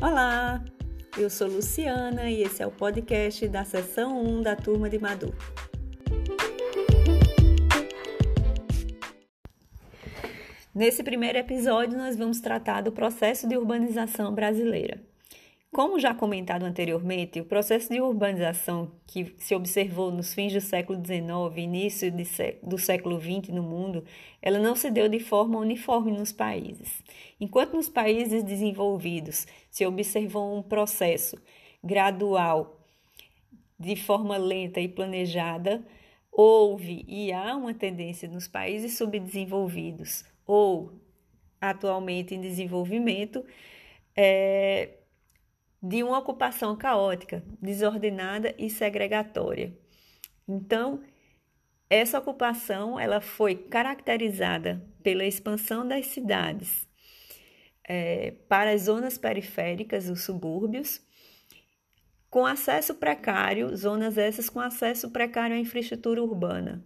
Olá, eu sou Luciana e esse é o podcast da sessão 1 da turma de Madu. Nesse primeiro episódio, nós vamos tratar do processo de urbanização brasileira. Como já comentado anteriormente, o processo de urbanização que se observou nos fins do século XIX e início do século XX no mundo, ela não se deu de forma uniforme nos países. Enquanto nos países desenvolvidos se observou um processo gradual, de forma lenta e planejada, houve e há uma tendência nos países subdesenvolvidos ou atualmente em desenvolvimento, é, de uma ocupação caótica, desordenada e segregatória. Então, essa ocupação ela foi caracterizada pela expansão das cidades é, para as zonas periféricas, os subúrbios, com acesso precário, zonas essas com acesso precário à infraestrutura urbana,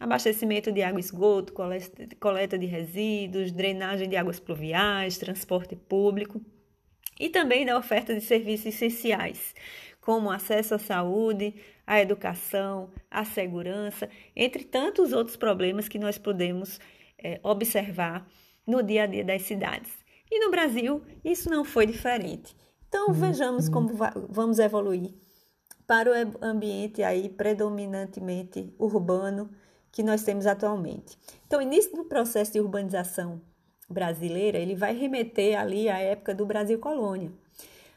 abastecimento de água e esgoto, coleta de resíduos, drenagem de águas pluviais, transporte público e também da oferta de serviços essenciais, como acesso à saúde, à educação, à segurança, entre tantos outros problemas que nós podemos é, observar no dia a dia das cidades. E no Brasil, isso não foi diferente. Então, uhum. vejamos como vamos evoluir para o ambiente aí predominantemente urbano que nós temos atualmente. Então, início do processo de urbanização brasileira, ele vai remeter ali à época do Brasil colônia.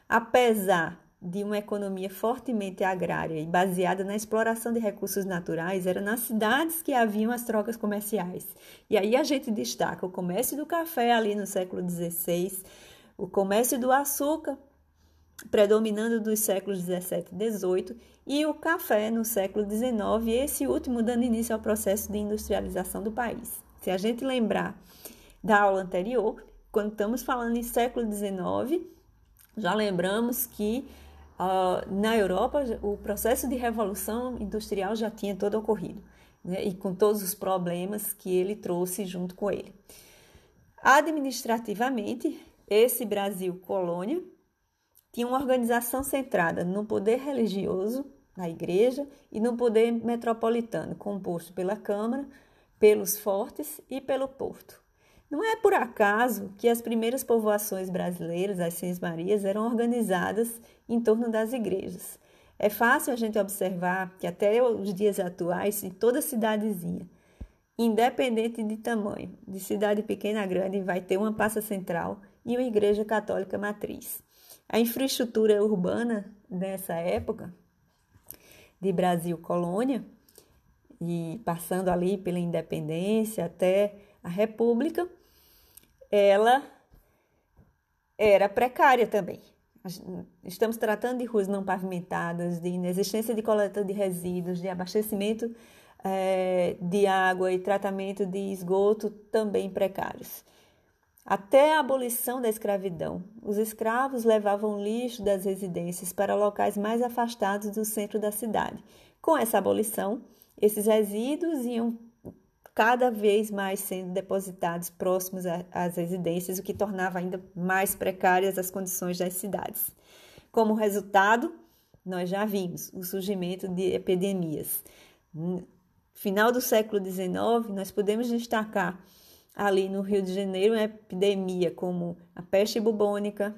Apesar de uma economia fortemente agrária e baseada na exploração de recursos naturais, era nas cidades que haviam as trocas comerciais. E aí a gente destaca o comércio do café ali no século XVI, o comércio do açúcar predominando dos séculos 17 e 18 e o café no século 19, esse último dando início ao processo de industrialização do país. Se a gente lembrar da aula anterior, quando estamos falando em século XIX, já lembramos que uh, na Europa o processo de revolução industrial já tinha todo ocorrido, né, e com todos os problemas que ele trouxe junto com ele. Administrativamente, esse Brasil colônia tinha uma organização centrada no poder religioso, na igreja, e no poder metropolitano, composto pela Câmara, pelos fortes e pelo porto. Não é por acaso que as primeiras povoações brasileiras, as Seis Marias, eram organizadas em torno das igrejas. É fácil a gente observar que até os dias atuais, em toda cidadezinha, independente de tamanho, de cidade pequena a grande, vai ter uma praça central e uma igreja católica matriz. A infraestrutura urbana nessa época de Brasil colônia e passando ali pela independência até a República, ela era precária também. Estamos tratando de ruas não pavimentadas, de inexistência de coleta de resíduos, de abastecimento é, de água e tratamento de esgoto também precários. Até a abolição da escravidão, os escravos levavam lixo das residências para locais mais afastados do centro da cidade. Com essa abolição, esses resíduos iam cada vez mais sendo depositados próximos às residências, o que tornava ainda mais precárias as condições das cidades. Como resultado, nós já vimos o surgimento de epidemias. No final do século XIX, nós podemos destacar ali no Rio de Janeiro uma epidemia como a peste bubônica,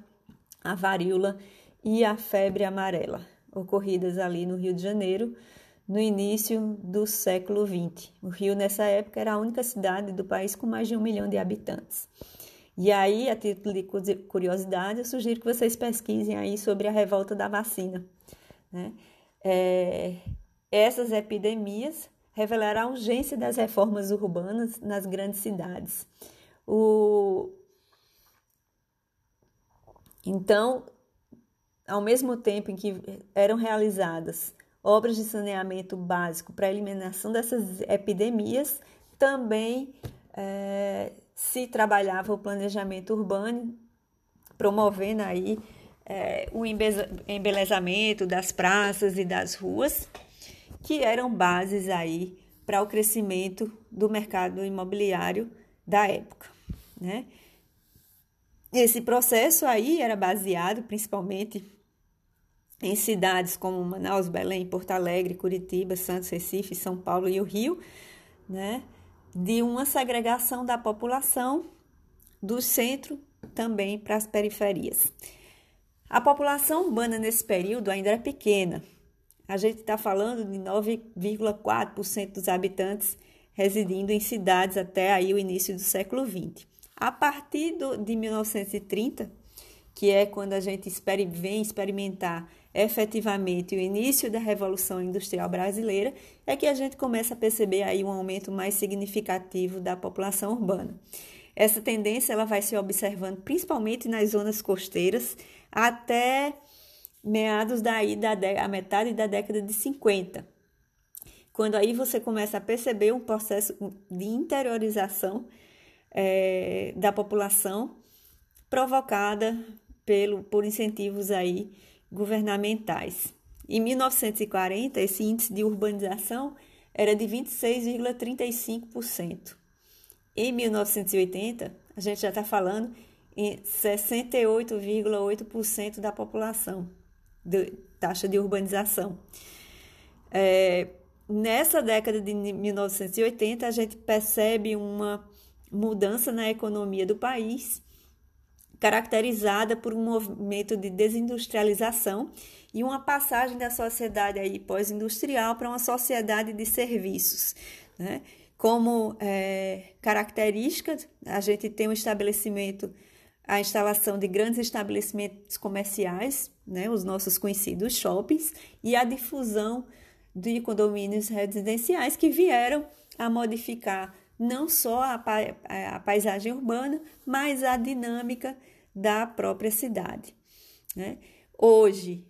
a varíola e a febre amarela, ocorridas ali no Rio de Janeiro no início do século XX. O Rio, nessa época, era a única cidade do país com mais de um milhão de habitantes. E aí, a título de curiosidade, eu sugiro que vocês pesquisem aí sobre a revolta da vacina. Né? É, essas epidemias revelaram a urgência das reformas urbanas nas grandes cidades. O... Então, ao mesmo tempo em que eram realizadas obras de saneamento básico para eliminação dessas epidemias, também é, se trabalhava o planejamento urbano, promovendo aí é, o embelezamento das praças e das ruas, que eram bases aí para o crescimento do mercado imobiliário da época, né? esse processo aí era baseado principalmente em cidades como Manaus, Belém, Porto Alegre, Curitiba, Santos, Recife, São Paulo e o Rio, né, de uma segregação da população do centro também para as periferias. A população urbana nesse período ainda era pequena. A gente está falando de 9,4% dos habitantes residindo em cidades até aí o início do século XX. A partir do, de 1930, que é quando a gente vem experimentar efetivamente o início da Revolução Industrial Brasileira, é que a gente começa a perceber aí um aumento mais significativo da população urbana. Essa tendência ela vai se observando principalmente nas zonas costeiras até meados daí da a metade da década de 50. Quando aí você começa a perceber um processo de interiorização é, da população provocada pelo, por incentivos aí governamentais. Em 1940, esse índice de urbanização era de 26,35%. Em 1980, a gente já está falando em 68,8% da população, de taxa de urbanização. É, nessa década de 1980, a gente percebe uma mudança na economia do país caracterizada por um movimento de desindustrialização e uma passagem da sociedade aí pós-industrial para uma sociedade de serviços. Né? Como é, característica, a gente tem um estabelecimento, a instalação de grandes estabelecimentos comerciais, né? os nossos conhecidos shoppings, e a difusão de condomínios residenciais que vieram a modificar não só a, a paisagem urbana, mas a dinâmica da própria cidade. Né? Hoje,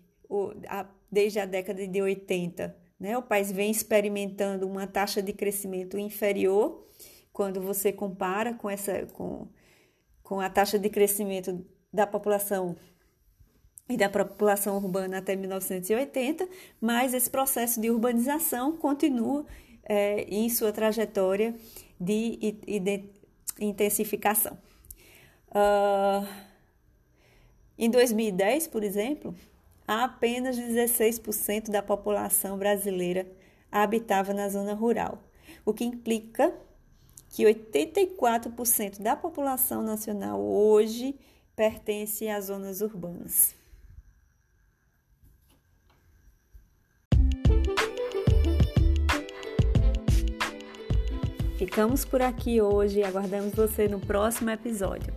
desde a década de 80, né, o país vem experimentando uma taxa de crescimento inferior quando você compara com, essa, com, com a taxa de crescimento da população e da população urbana até 1980, mas esse processo de urbanização continua é, em sua trajetória de, de intensificação. Uh, em 2010, por exemplo, apenas 16% da população brasileira habitava na zona rural, o que implica que 84% da população nacional hoje pertence às zonas urbanas. Ficamos por aqui hoje e aguardamos você no próximo episódio.